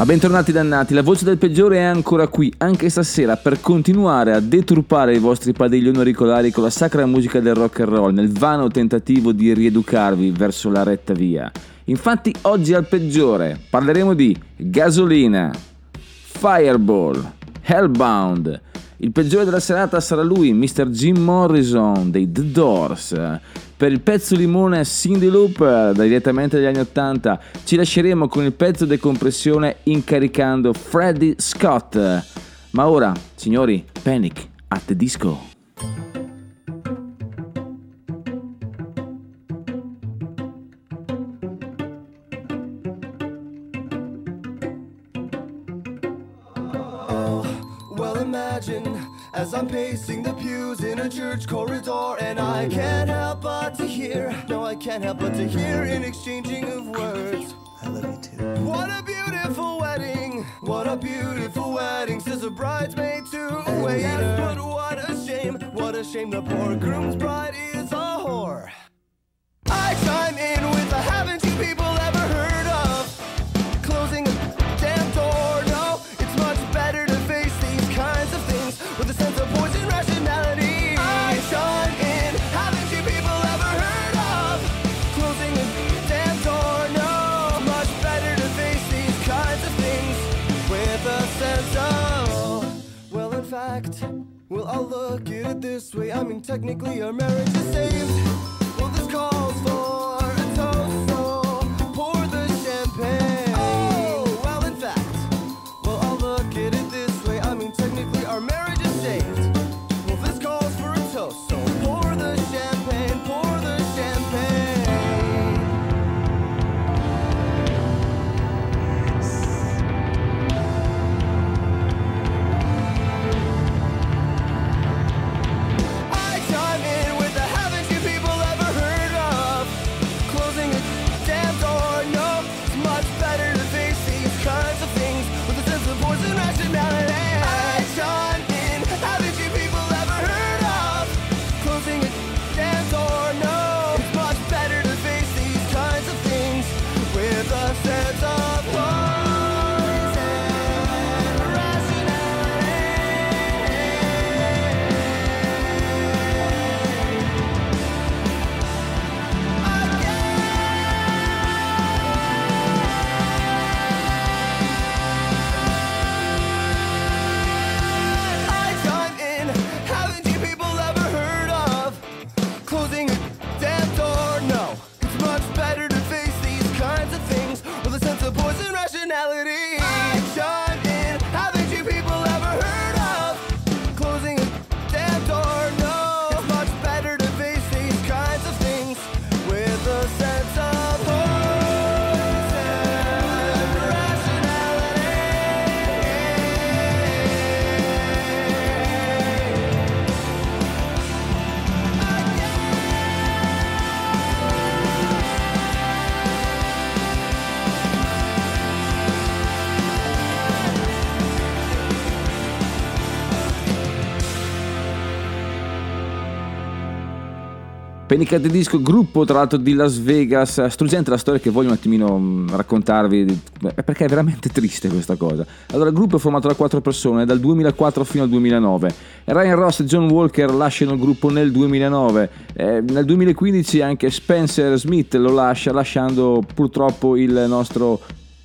Ah, bentornati dannati, la voce del peggiore è ancora qui, anche stasera, per continuare a deturpare i vostri padiglioni auricolari con la sacra musica del rock and roll, nel vano tentativo di rieducarvi verso la retta via. Infatti oggi al peggiore parleremo di gasolina, fireball, hellbound. Il peggiore della serata sarà lui, Mr. Jim Morrison dei The Doors. Per il pezzo limone Cindy Looper, direttamente dagli anni 80, ci lasceremo con il pezzo decompressione incaricando Freddie Scott. Ma ora, signori, Panic at the Disco. Can't help but to hear an exchanging of words. I love you too. What a beautiful wedding! What a beautiful wedding! Says a bridesmaid to a waiter. Yes, But what a shame! What a shame! The poor groom's bride is a whore. I chime in with a haven't you people ever fact, well, I'll look at it this way. I mean, technically, our marriage is saved. Panic at the Disco, gruppo tra l'altro di Las Vegas, struggente la storia che voglio un attimino mh, raccontarvi, eh, perché è veramente triste questa cosa. Allora, il gruppo è formato da quattro persone, dal 2004 fino al 2009. Ryan Ross e John Walker lasciano il gruppo nel 2009, Eh, nel 2015 anche Spencer Smith lo lascia, lasciando purtroppo il nostro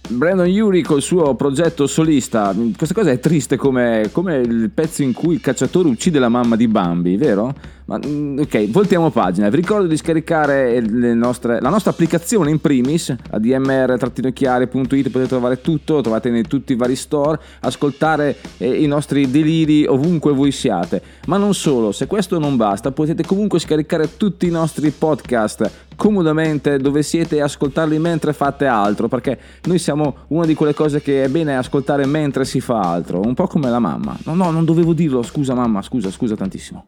Brandon Yuri col suo progetto solista, questa cosa è triste come, come il pezzo in cui il cacciatore uccide la mamma di Bambi, vero? Ma, mm, ok, voltiamo pagina. Vi ricordo di scaricare nostre- la nostra applicazione in primis, admr-chiari.it, potete trovare tutto, trovate in tutti i vari store, ascoltare eh, i nostri deliri ovunque voi siate. Ma non solo, se questo non basta, potete comunque scaricare tutti i nostri podcast comodamente dove siete e ascoltarli mentre fate altro, perché noi siamo una di quelle cose che è bene ascoltare mentre si fa altro, un po' come la mamma. No, no, non dovevo dirlo, scusa mamma, scusa, scusa tantissimo.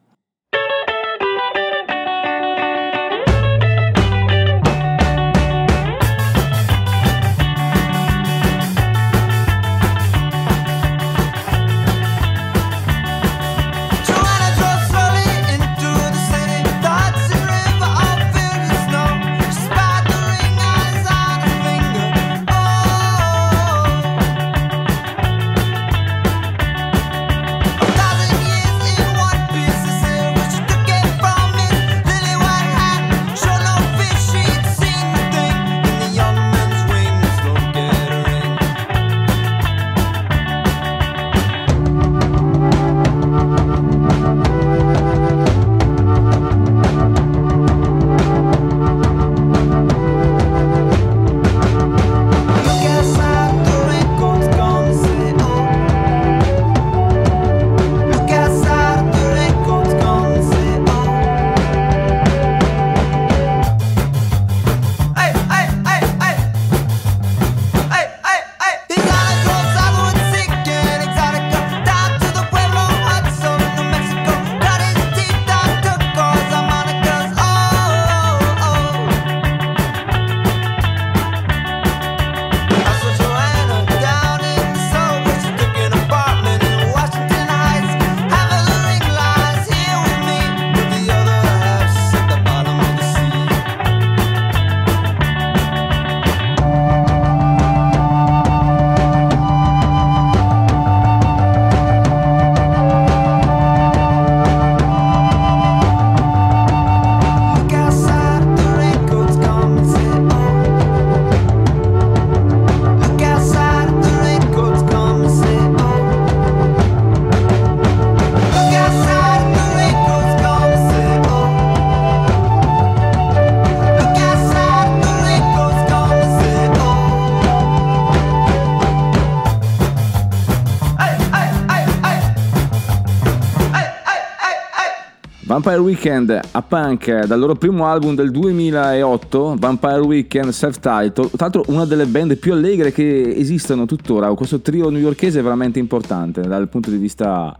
Vampire Weekend a punk dal loro primo album del 2008, Vampire Weekend self-titled, tra l'altro una delle band più allegre che esistono tuttora, questo trio newyorkese è veramente importante dal punto di vista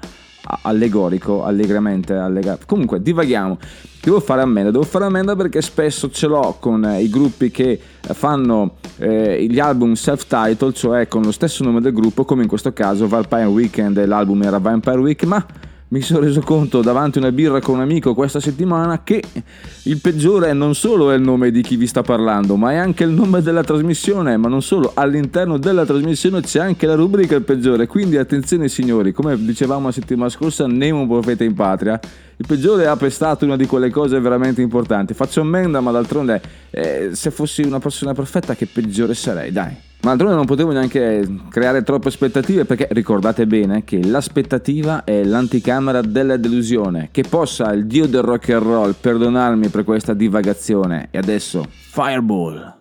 allegorico, allegramente, allegra... comunque divaghiamo. Devo fare ammenda, devo fare ammenda perché spesso ce l'ho con eh, i gruppi che fanno eh, gli album self-titled, cioè con lo stesso nome del gruppo, come in questo caso Vampire Weekend, l'album era Vampire Week, ma mi sono reso conto davanti a una birra con un amico questa settimana che il peggiore non solo è il nome di chi vi sta parlando, ma è anche il nome della trasmissione, ma non solo, all'interno della trasmissione c'è anche la rubrica il peggiore, quindi attenzione signori, come dicevamo la settimana scorsa, Nemo profeta in patria, il peggiore ha pestato una di quelle cose veramente importanti, faccio ammenda ma d'altronde eh, se fossi una persona perfetta che peggiore sarei, dai. Ma d'altronde non potevo neanche creare troppe aspettative perché ricordate bene che l'aspettativa è l'anticamera della delusione. Che possa il dio del rock and roll perdonarmi per questa divagazione. E adesso, Fireball!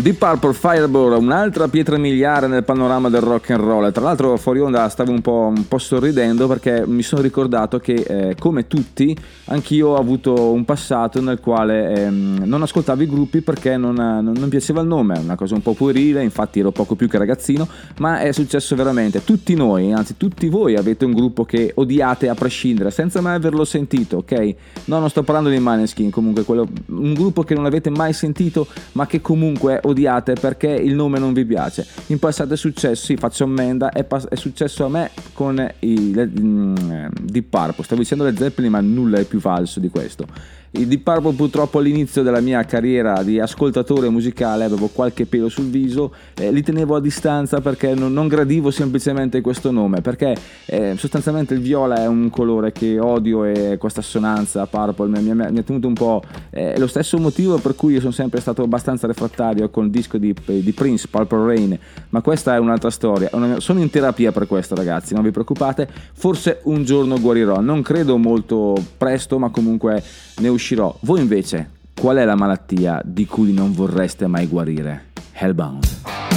Deep Purple Fireball, un'altra pietra miliare nel panorama del rock and roll. Tra l'altro fuori onda stavo un po', un po sorridendo perché mi sono ricordato che eh, come tutti anch'io ho avuto un passato nel quale ehm, non ascoltavo i gruppi perché non, non, non piaceva il nome, è una cosa un po' puerile, infatti ero poco più che ragazzino, ma è successo veramente. Tutti noi, anzi tutti voi avete un gruppo che odiate a prescindere, senza mai averlo sentito, ok? No, non sto parlando di Maneskin, comunque quello, un gruppo che non avete mai sentito ma che comunque odiate perché il nome non vi piace. In passato è successo, sì, faccio ammenda, è, pass- è successo a me con i, le, mh, Deep Purple. Stavo dicendo le Zeppelin, ma nulla è più falso di questo i Deep Purple purtroppo all'inizio della mia carriera di ascoltatore musicale avevo qualche pelo sul viso, eh, li tenevo a distanza perché non, non gradivo semplicemente questo nome, perché eh, sostanzialmente il viola è un colore che odio e questa assonanza Purple mi, mi ha tenuto un po'... Eh, lo stesso motivo per cui io sono sempre stato abbastanza refrattario con il disco di, di Prince, Purple Rain, ma questa è un'altra storia, una, sono in terapia per questo ragazzi, non vi preoccupate, forse un giorno guarirò, non credo molto presto ma comunque ne uscirò uscirò. Voi invece, qual è la malattia di cui non vorreste mai guarire? Hellbound.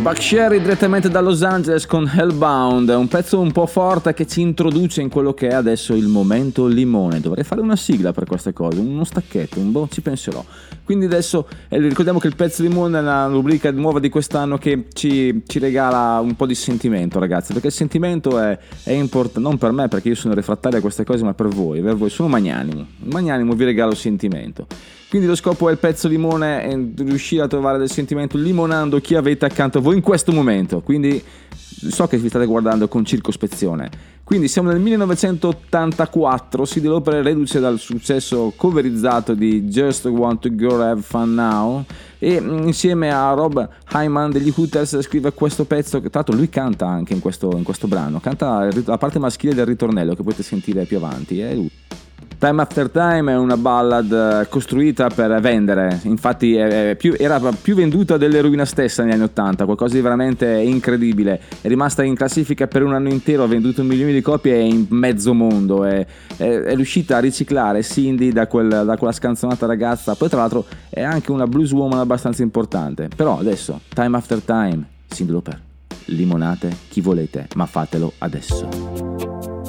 Buck Sherry direttamente da Los Angeles con Hellbound, un pezzo un po' forte che ci introduce in quello che è adesso il momento limone. Dovrei fare una sigla per queste cose, uno stacchetto, un po' ci penserò. Quindi adesso eh, ricordiamo che il pezzo limone è una rubrica nuova di quest'anno che ci, ci regala un po' di sentimento, ragazzi, perché il sentimento è, è importante, non per me perché io sono refrattario a queste cose, ma per voi, per voi sono magnanimo. Magnanimo vi regalo sentimento. Quindi lo scopo è il pezzo limone e riuscire a trovare del sentimento limonando chi avete accanto a voi in questo momento. Quindi so che vi state guardando con circospezione. Quindi siamo nel 1984, CD Lauper reduce dal successo coverizzato di Just Want to Go Have Fun Now e mm, insieme a Rob Hyman degli Hooters scrive questo pezzo che tra l'altro lui canta anche in questo, in questo brano, canta la parte maschile del ritornello che potete sentire più avanti, lui. Time After Time è una ballad eh, costruita per vendere, infatti è- più- era più venduta dell'eroina stessa negli anni 80, qualcosa di veramente incredibile. È rimasta in classifica per un anno intero, ha venduto milioni di copie in mezzo mondo, è, è- riuscita a riciclare Cindy da, quel- da quella scanzonata ragazza, poi tra l'altro è anche una blues woman abbastanza importante. Però adesso, Time After Time, Cindy Lauper, limonate chi volete, ma fatelo adesso.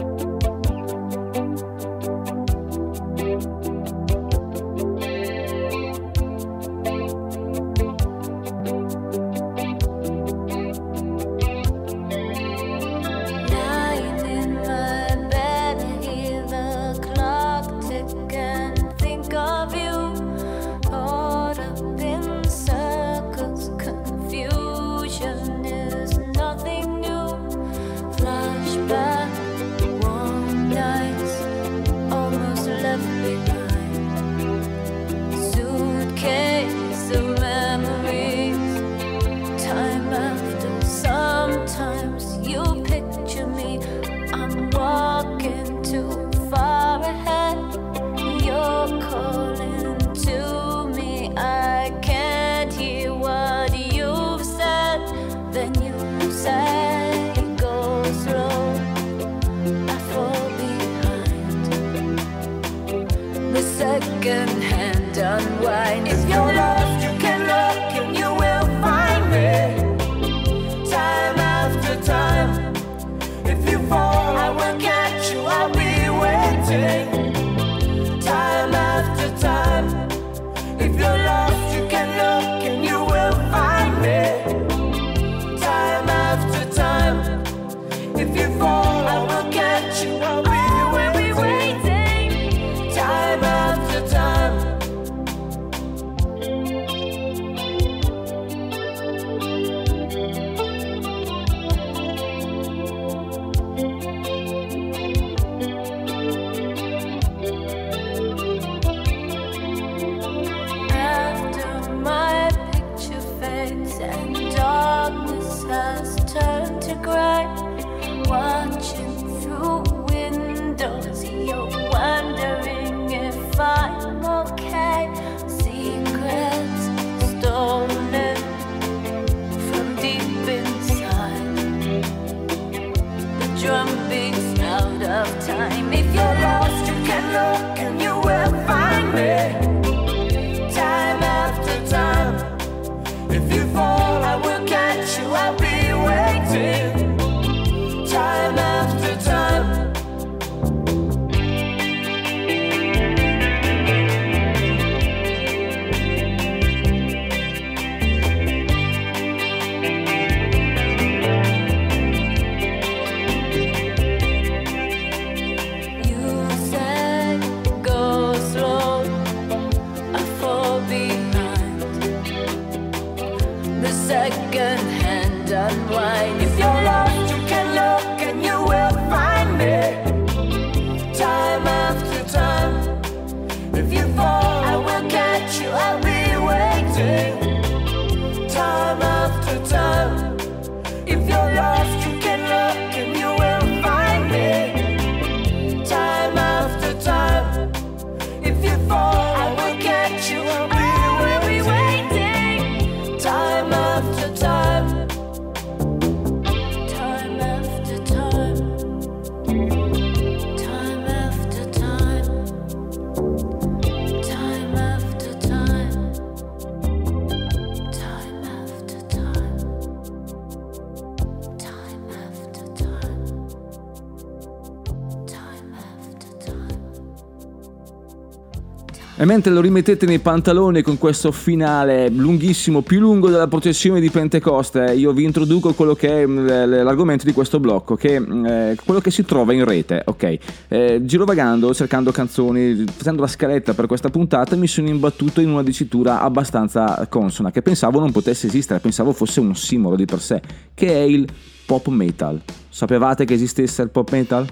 E mentre lo rimettete nei pantaloni con questo finale lunghissimo, più lungo della processione di Pentecoste, io vi introduco quello che è mm, l'argomento di questo blocco, che mm, è quello che si trova in rete, ok? Eh, girovagando, cercando canzoni, facendo la scaletta per questa puntata, mi sono imbattuto in una dicitura abbastanza consona, che pensavo non potesse esistere, pensavo fosse un simbolo di per sé, che è il pop metal. Sapevate che esistesse il pop metal?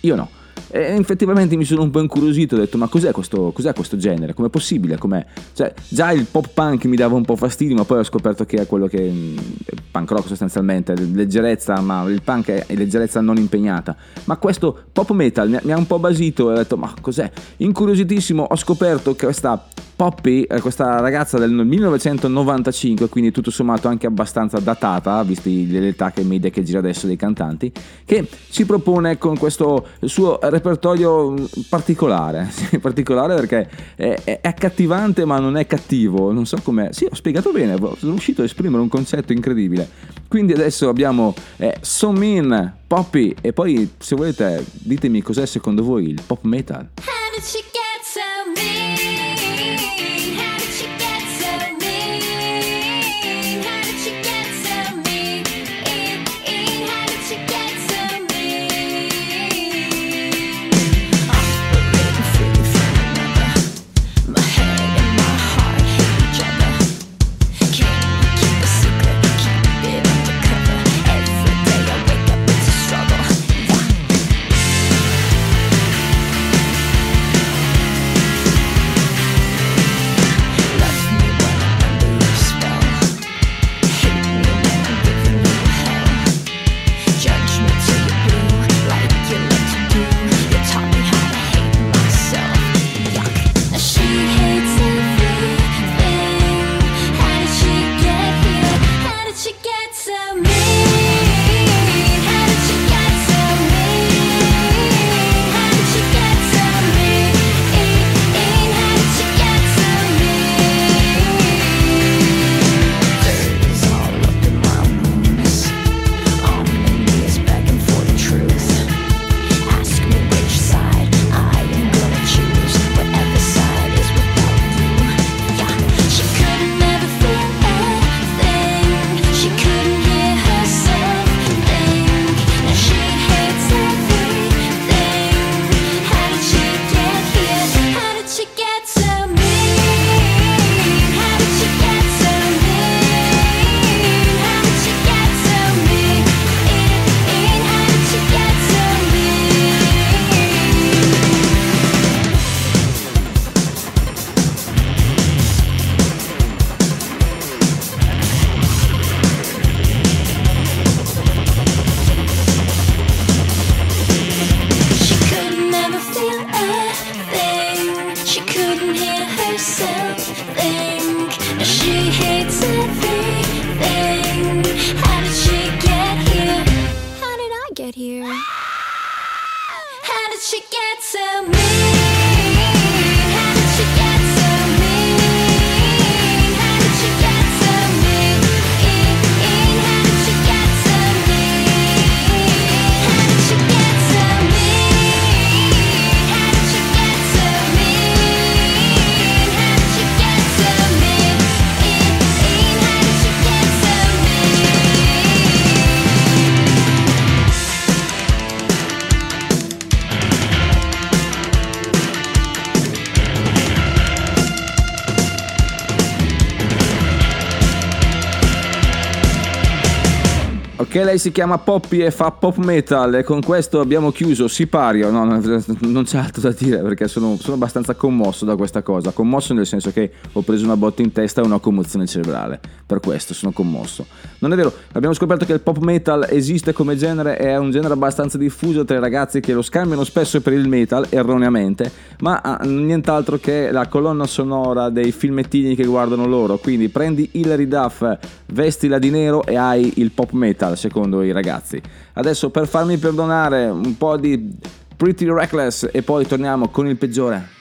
Io no. E effettivamente mi sono un po' incuriosito, ho detto ma cos'è questo, cos'è questo genere? Com'è possibile? Com'è? Cioè, già il pop punk mi dava un po' fastidio, ma poi ho scoperto che è quello che... mm, punk rock sostanzialmente, leggerezza, ma il punk è leggerezza non impegnata. Ma questo pop metal mi ha, un po' basito e ho detto ma cos'è? Incuriositissimo ho scoperto che questa Poppy, eh, questa ragazza del 1995, quindi tutto sommato anche abbastanza datata, visti l'età che media che gira adesso dei cantanti, che ci propone con questo suo mm, particolare, Sì, particolare perché è, è accattivante ma non è cattivo, non so com'è, sì ho spiegato bene, sono riuscito a esprimere un concetto incredibile. Quindi adesso abbiamo eh, Somin, Poppy e poi se volete ditemi cos'è secondo voi il pop metal. How did she get so mean? Lei si chiama Poppy e fa pop metal e con questo abbiamo chiuso Sipario. No, no, non c'è altro da dire perché sono, sono abbastanza commosso da questa cosa. Commosso nel senso che ho preso una botta in testa e una commozione cerebrale. Per questo sono commosso. Non è vero, abbiamo scoperto che il pop metal esiste come genere, è un genere abbastanza diffuso tra i ragazzi che lo scambiano spesso per il metal, erroneamente, ma ha nient'altro che la colonna sonora dei filmettini che guardano loro. Quindi prendi Hilary Duff, vestila di nero e hai il pop metal, secondo i ragazzi. Adesso per farmi perdonare un po' di Pretty Reckless e poi torniamo con il peggiore.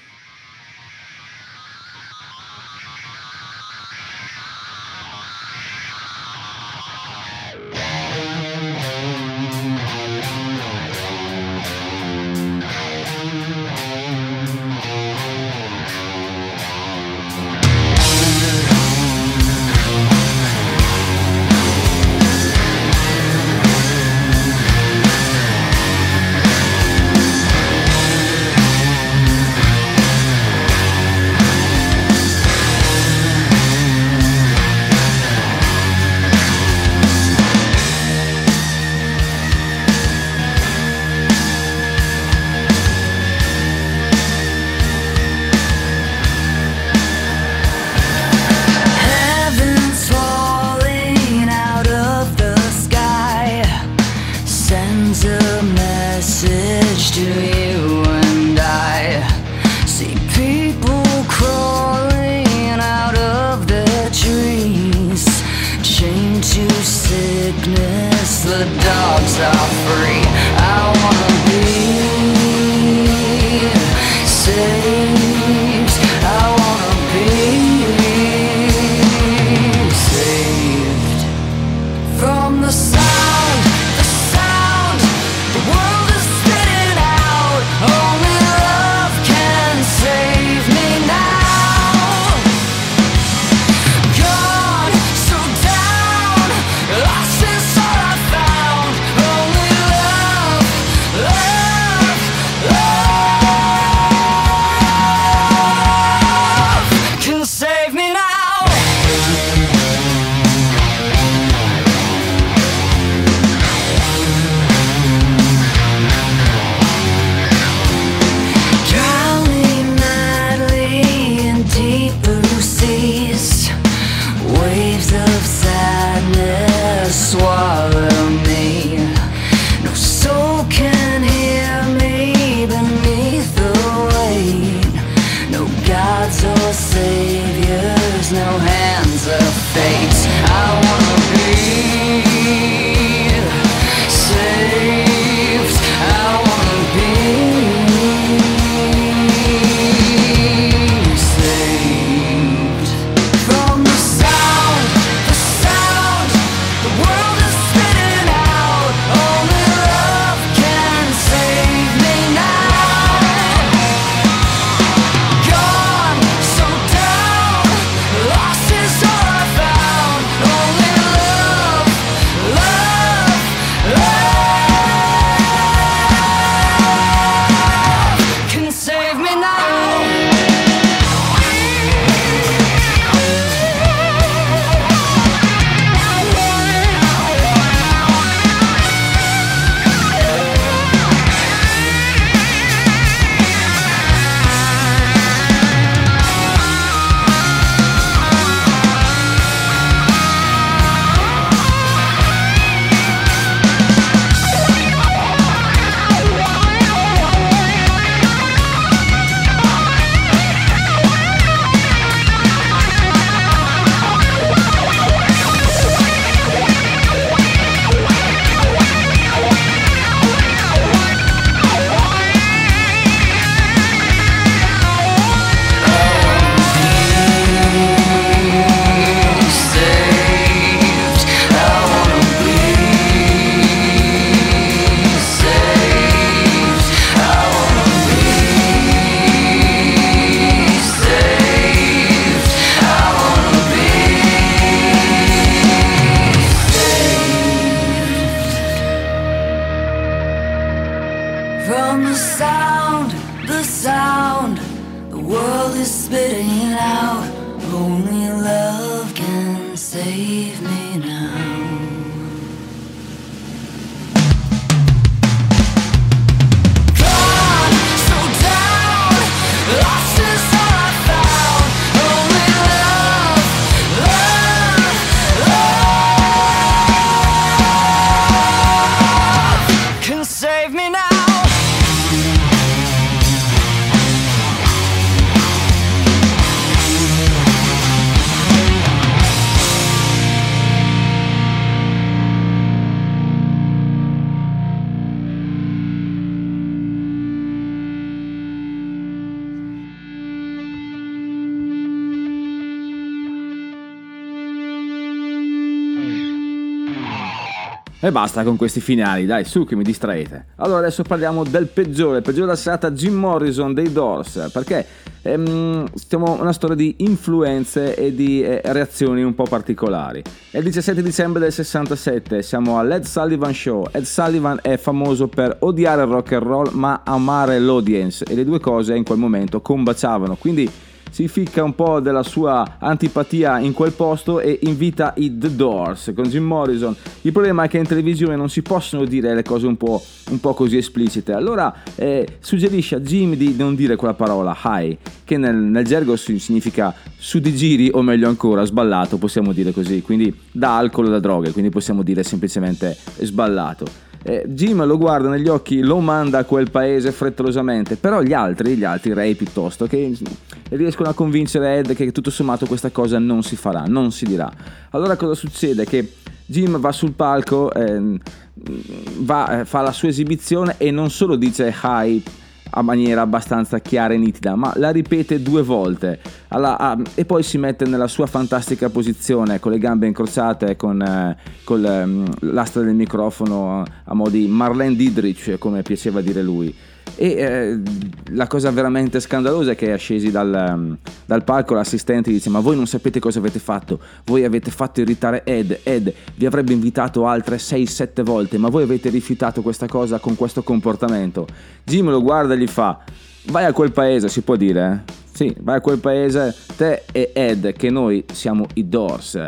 E basta con questi finali, dai, su che mi distraete. Allora adesso parliamo del peggiore, peggiore della serata Jim Morrison dei Doors, perché ehm, stiamo una storia di influenze e di eh, reazioni un po' particolari. È il 17 dicembre del 67, siamo all'Ed Sullivan Show. Ed Sullivan è famoso per odiare il rock and roll ma amare l'audience e le due cose in quel momento combaciavano, quindi si ficca un po' della sua antipatia in quel posto e invita i The Doors con Jim Morrison. Il problema è che in televisione non si possono dire le cose un po', un po così esplicite. Allora eh, suggerisce a Jim di non dire quella parola high, che nel, nel gergo si- significa su di giri o meglio ancora sballato, possiamo dire così. Quindi da alcol o da droghe, quindi possiamo dire semplicemente sballato. Eh, Jim lo guarda negli occhi, lo manda a quel paese frettolosamente, però gli altri, gli altri Ray piuttosto, che riescono a convincere Ed che tutto sommato questa cosa non si farà, non si dirà. Allora cosa succede? Che Jim va sul palco, ehm, va, eh, fa la sua esibizione e non solo dice hi a maniera abbastanza chiara e nitida, ma la ripete due volte Alla- ah, e poi si mette nella sua fantastica posizione con le gambe incrociate, con, eh, col, ehm, l'asta del microfono a mo' di Marlene Dietrich, come piaceva dire lui. E eh, la cosa veramente scandalosa è che scesi dal, ehm, dal palco l'assistente dice ma voi non sapete cosa avete fatto, voi avete fatto irritare Ed, Ed vi avrebbe invitato altre 6-7 volte ma voi avete rifiutato questa cosa con questo comportamento. Jim lo guarda e gli fa vai a quel paese, si può dire? eh? Sì, vai a quel paese, te e Ed, che noi siamo i Doors.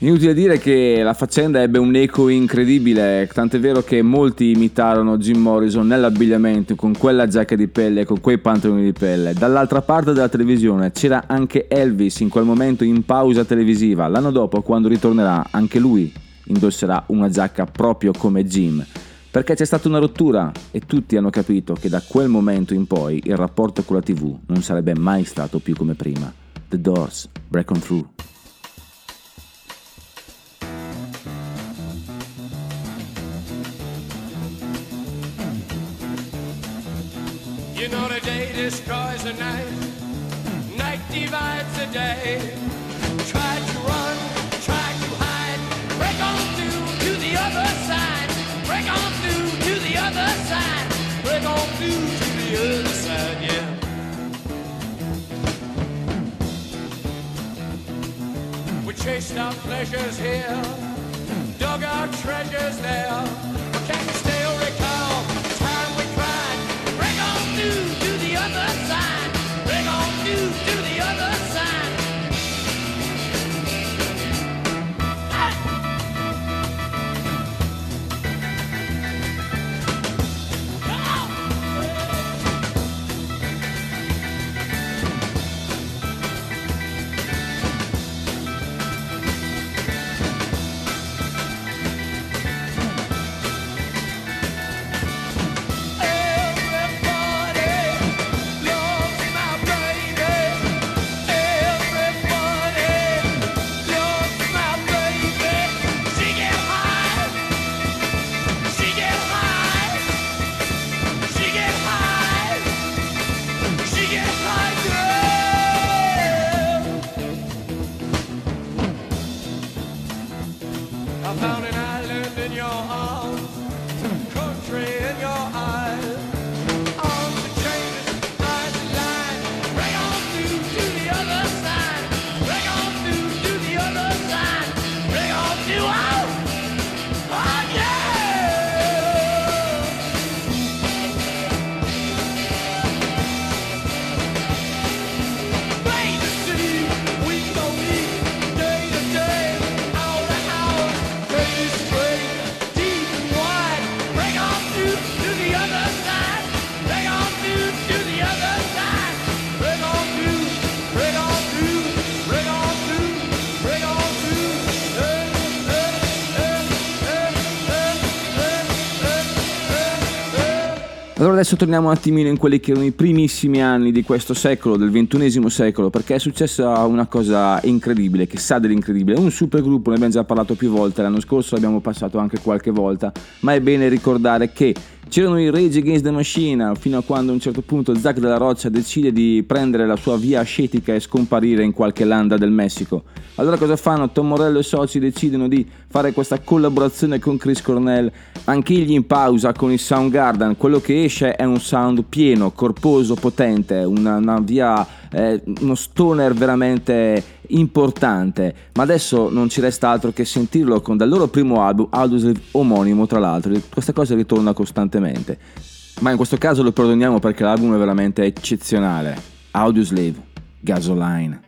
Inutile dire che la faccenda ebbe un eco incredibile, tant'è vero che molti imitarono Jim Morrison nell'abbigliamento con quella giacca di pelle e con quei pantaloni di pelle. Dall'altra parte della televisione c'era anche Elvis in quel momento in pausa televisiva. L'anno dopo, quando ritornerà, anche lui indosserà una giacca proprio come Jim. Perché c'è stata una rottura e tutti hanno capito che da quel momento in poi il rapporto con la TV non sarebbe mai stato più come prima. The Doors, Break On Through. Destroys the night, night divides the day. Try to run, try to hide, break on through to the other side, break on through to the other side, break on through to the other side, yeah. We chased our pleasures here, dug our treasures there. But can you still recall the time we cried? Break on through I found Allora adesso torniamo un attimino in quelli che erano i primissimi anni di questo secolo, del ventunesimo secolo, perché è successa una cosa incredibile, che sa dell'incredibile. Un supergruppo, ne abbiamo già parlato più volte, l'anno scorso l'abbiamo passato anche qualche volta, ma è bene ricordare che c'erano i Rage Against the Machine fino a quando a un certo punto Zack della Roccia decide di prendere la sua via ascetica e scomparire in qualche landa del Messico. Allora cosa fanno? Tom Morello e soci decidono di fare questa collaborazione con Chris Cornell, anch'egli in pausa con il Soundgarden. Quello che esce è un sound pieno, corposo, potente, una, una via, eh, uno stoner veramente importante. Ma adesso non ci resta altro che sentirlo con dal loro primo album, Audioslave omonimo tra l'altro. Questa cosa ritorna costantemente. Ma in questo caso lo perdoniamo perché l'album è veramente eccezionale. Audioslave, Gasoline.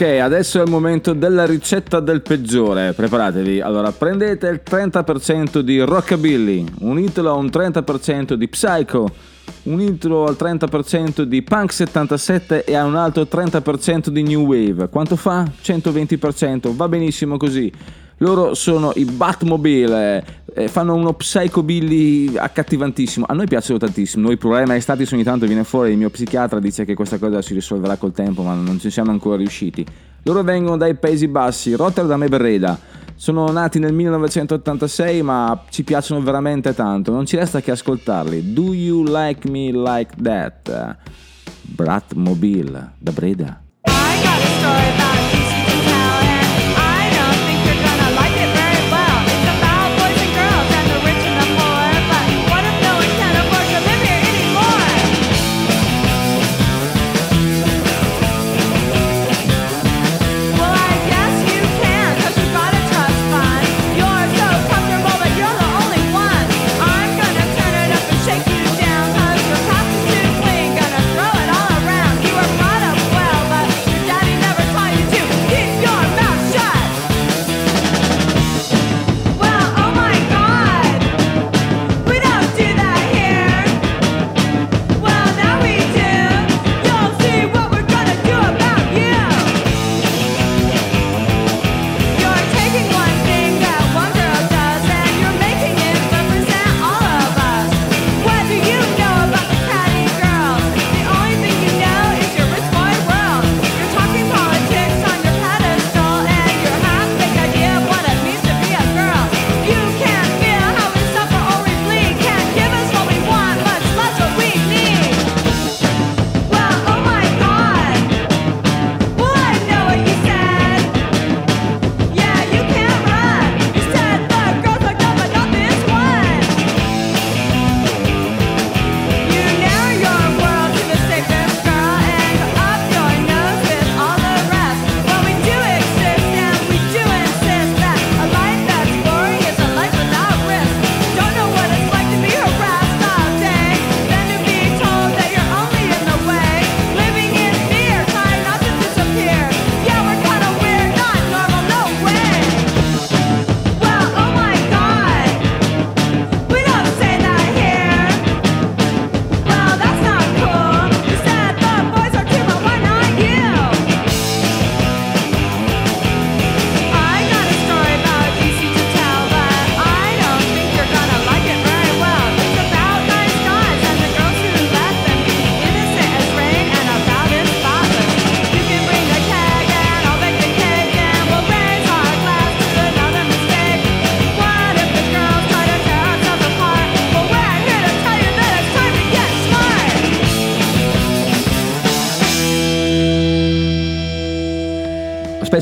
Ok, adesso è il momento della ricetta del peggiore. Preparatevi. Allora, prendete il 30% di rockabilly, unitelo a un 30% di psycho, unitelo al 30% di punk 77 e a un altro 30% di new wave. Quanto fa? 120%. Va benissimo così. Loro sono i Batmobile, eh, fanno uno psychobilly accattivantissimo. A noi piacciono tantissimo. Noi il problema è stato ogni tanto viene fuori, il mio psichiatra dice che questa cosa si risolverà col tempo, ma non ci siamo ancora riusciti. Loro vengono dai Paesi Bassi, Rotterdam e Breda. Sono nati nel 1986, ma ci piacciono veramente tanto. Non ci resta che ascoltarli. Do you like me like that? Bratmobile da Breda. I got a story about DC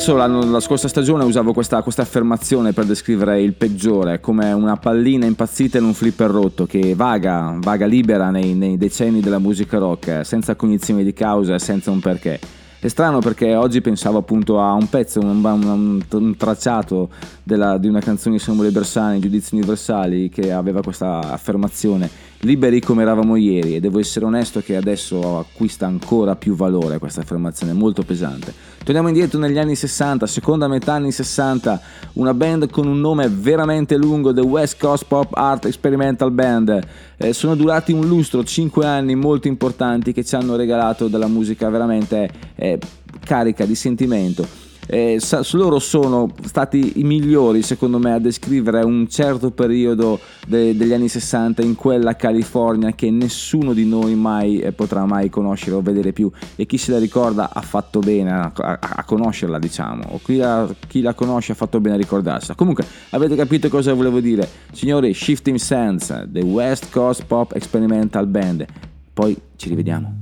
L'anno- la scorsa stagione usavo questa, questa affermazione per descrivere il peggiore come una pallina impazzita in un flipper rotto che vaga, vaga libera nei, nei decenni della musica rock, senza cognizione di causa e senza un perché. È strano perché oggi pensavo appunto a un pezzo, un, un- un tracciato della- di una canzone di Samuele Bersani, Giudizi Universali, che aveva questa affermazione, liberi come eravamo ieri, e devo essere onesto che adesso acquista ancora più valore questa affermazione, molto pesante. Torniamo indietro negli anni 60, seconda metà anni 60, una band con un nome veramente lungo, The West Coast Pop Art Experimental Band. Eh, sono durati un lustro, 5 anni molto importanti che ci hanno regalato della musica veramente eh, carica di sentimento. Eh, sa- loro sono stati i migliori secondo me a descrivere un certo periodo de- degli anni 60 in quella California che nessuno di noi mai eh, potrà mai conoscere o vedere più. E chi se la ricorda ha fatto bene a, a- a conoscerla diciamo. O chi la, chi la conosce ha fatto bene a ricordarsela. Comunque avete capito cosa volevo dire? Signori Shifting Sands The West Coast Pop Experimental Band. Poi ci rivediamo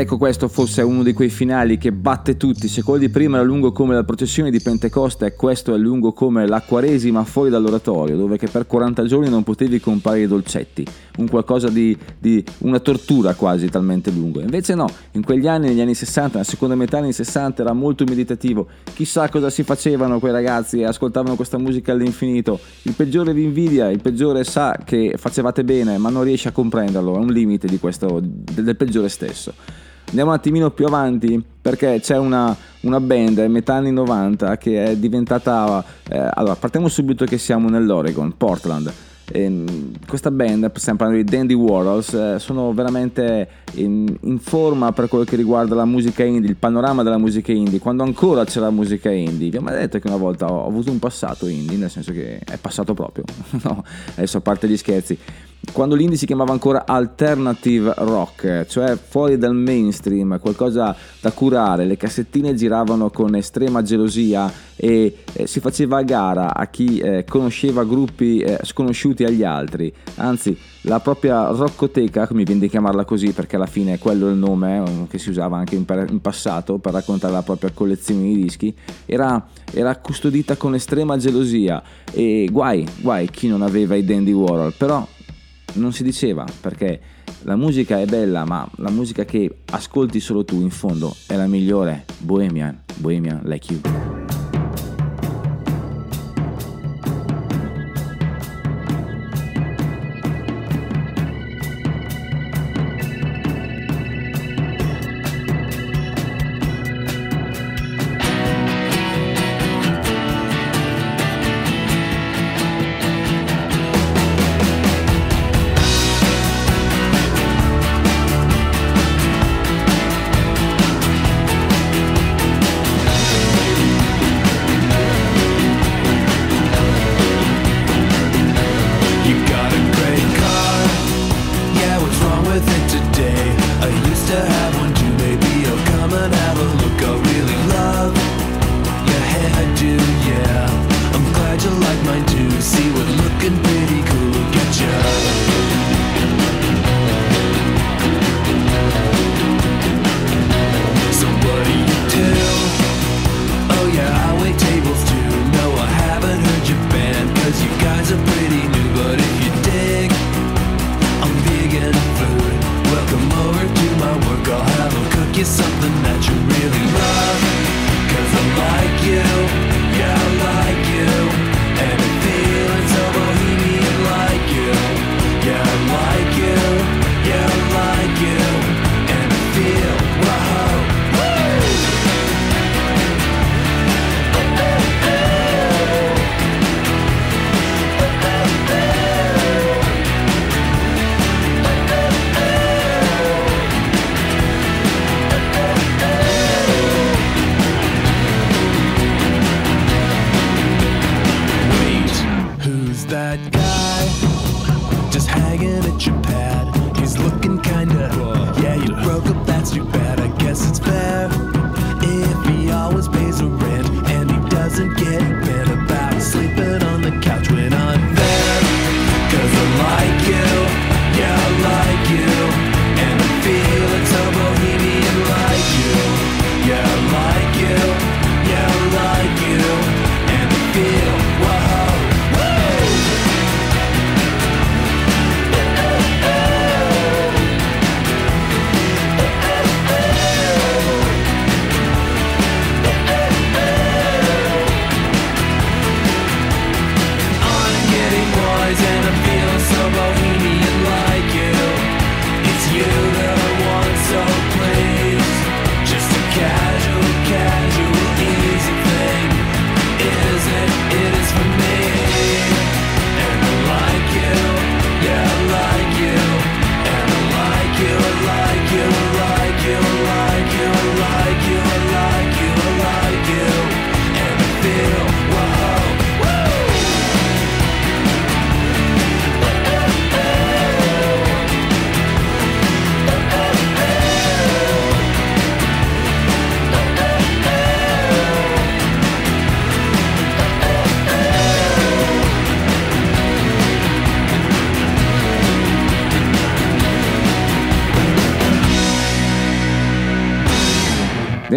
ecco questo fosse uno di quei finali che batte tutti, se quello di prima era lungo come la processione di Pentecoste, questo è lungo come la Quaresima fuori dall'oratorio, dove per 40 giorni non potevi comprare i dolcetti, un qualcosa di, di una tortura quasi talmente lungo. Invece no, in quegli anni, negli anni 60, nella seconda metà degli anni 60 era molto meditativo, chissà cosa si facevano quei ragazzi e ascoltavano questa musica all'infinito. Il peggiore vi invidia, il peggiore sa che facevate bene, ma non riesce a comprenderlo, è un limite questo, del peggiore stesso. Andiamo un attimino più avanti perché c'è una, una band metà anni 90 che è diventata... eh, allora, partiamo subito che siamo nell'Oregon, Portland. Ehm, questa band, stiamo parlando di Dandy Warhols, eh, sono veramente in, in forma per quello che riguarda la musica indie, il panorama della musica indie, quando ancora c'era musica indie. Vi ho mai detto che una volta ho, ho avuto un passato indie, nel senso che è passato proprio. no, adesso a parte gli scherzi. Quando l'indie si chiamava ancora alternative rock, cioè fuori dal mainstream, qualcosa da curare, le cassettine giravano con estrema gelosia e eh, si faceva a gara a chi eh, conosceva gruppi eh, sconosciuti agli altri, anzi la propria roccoteca, mi viene di chiamarla così perché alla fine quello è il nome eh, che si usava anche in, per- in passato per raccontare la propria collezione di dischi, era, era custodita con estrema gelosia. E guai, guai chi non aveva i Dandy Warhol, però non si diceva perché la musica è bella, ma la musica che ascolti solo tu in fondo è la migliore. Bohemian, Bohemian like you.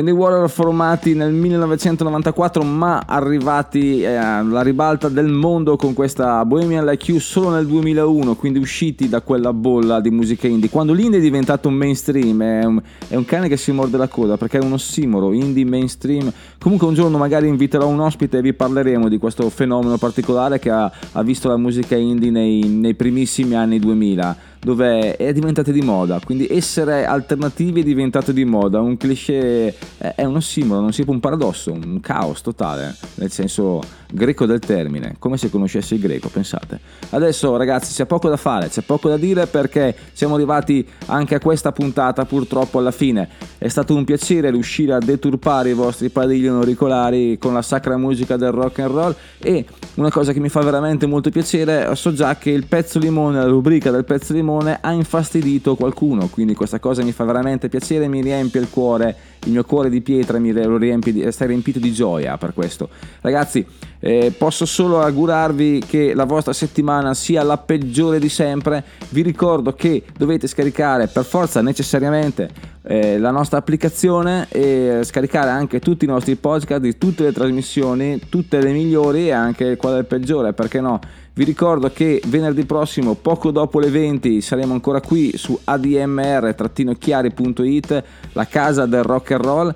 Danny Warrior formati nel 1994 ma arrivati eh, alla ribalta del mondo con questa Bohemian Like You solo nel 2001 quindi usciti da quella bolla di musica indie. Quando l'indie è diventato mainstream è un, è un cane che si morde la coda perché è un ossimoro indie mainstream. Comunque un giorno magari inviterò un ospite e vi parleremo di questo fenomeno particolare che ha, ha visto la musica indie nei, nei primissimi anni 2000 dove è diventata di moda, quindi essere alternativi è diventato di moda, un cliché è è un ossimoro, non si può un paradosso, un caos totale, nel senso greco del termine, come se conoscessi il greco, pensate. Adesso ragazzi c'è poco da fare, c'è poco da dire perché siamo arrivati anche a questa puntata purtroppo alla fine. È stato un piacere riuscire a deturpare i vostri padiglioni auricolari con la sacra musica del rock and roll e una cosa che mi fa veramente molto piacere, so già che il pezzo limone, la rubrica del pezzo limone ha infastidito qualcuno, quindi questa cosa mi fa veramente piacere, mi riempie il cuore, il mio cuore di pietra mi riempie sta riempito di gioia per questo. Ragazzi, eh, posso solo augurarvi che la vostra settimana sia la peggiore di sempre. Vi ricordo che dovete scaricare per forza necessariamente eh, la nostra applicazione e scaricare anche tutti i nostri podcast di tutte le trasmissioni, tutte le migliori e anche quella del peggiore, perché no? Vi ricordo che venerdì prossimo, poco dopo le 20, saremo ancora qui su admr-chiari.it, la casa del rock and roll.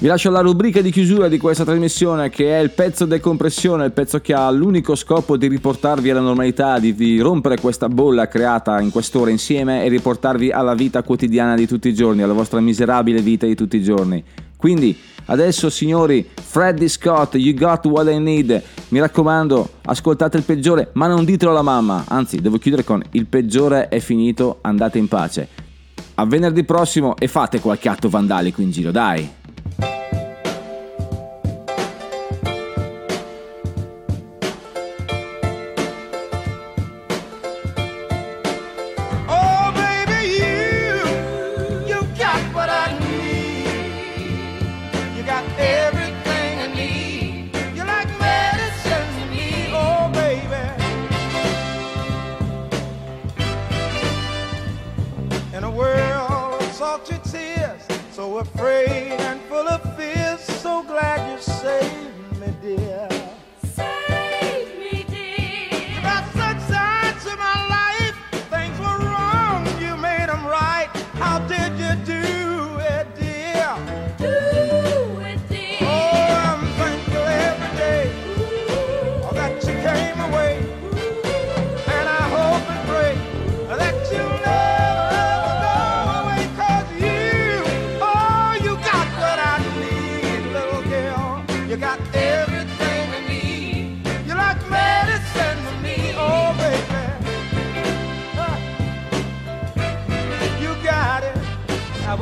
Vi lascio la rubrica di chiusura di questa trasmissione che è il pezzo decompressione, il pezzo che ha l'unico scopo di riportarvi alla normalità, di, di rompere questa bolla creata in quest'ora insieme e riportarvi alla vita quotidiana di tutti i giorni, alla vostra miserabile vita di tutti i giorni. Quindi adesso signori, Freddy Scott, You Got What I Need, mi raccomando, ascoltate il peggiore, ma non ditelo alla mamma, anzi devo chiudere con il peggiore è finito, andate in pace. A venerdì prossimo e fate qualche atto vandalico in giro, dai!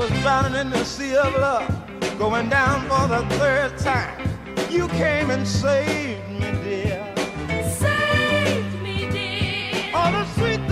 was drowning in the sea of love, going down for the third time. You came and saved me, dear. Saved me, dear. All the sweet.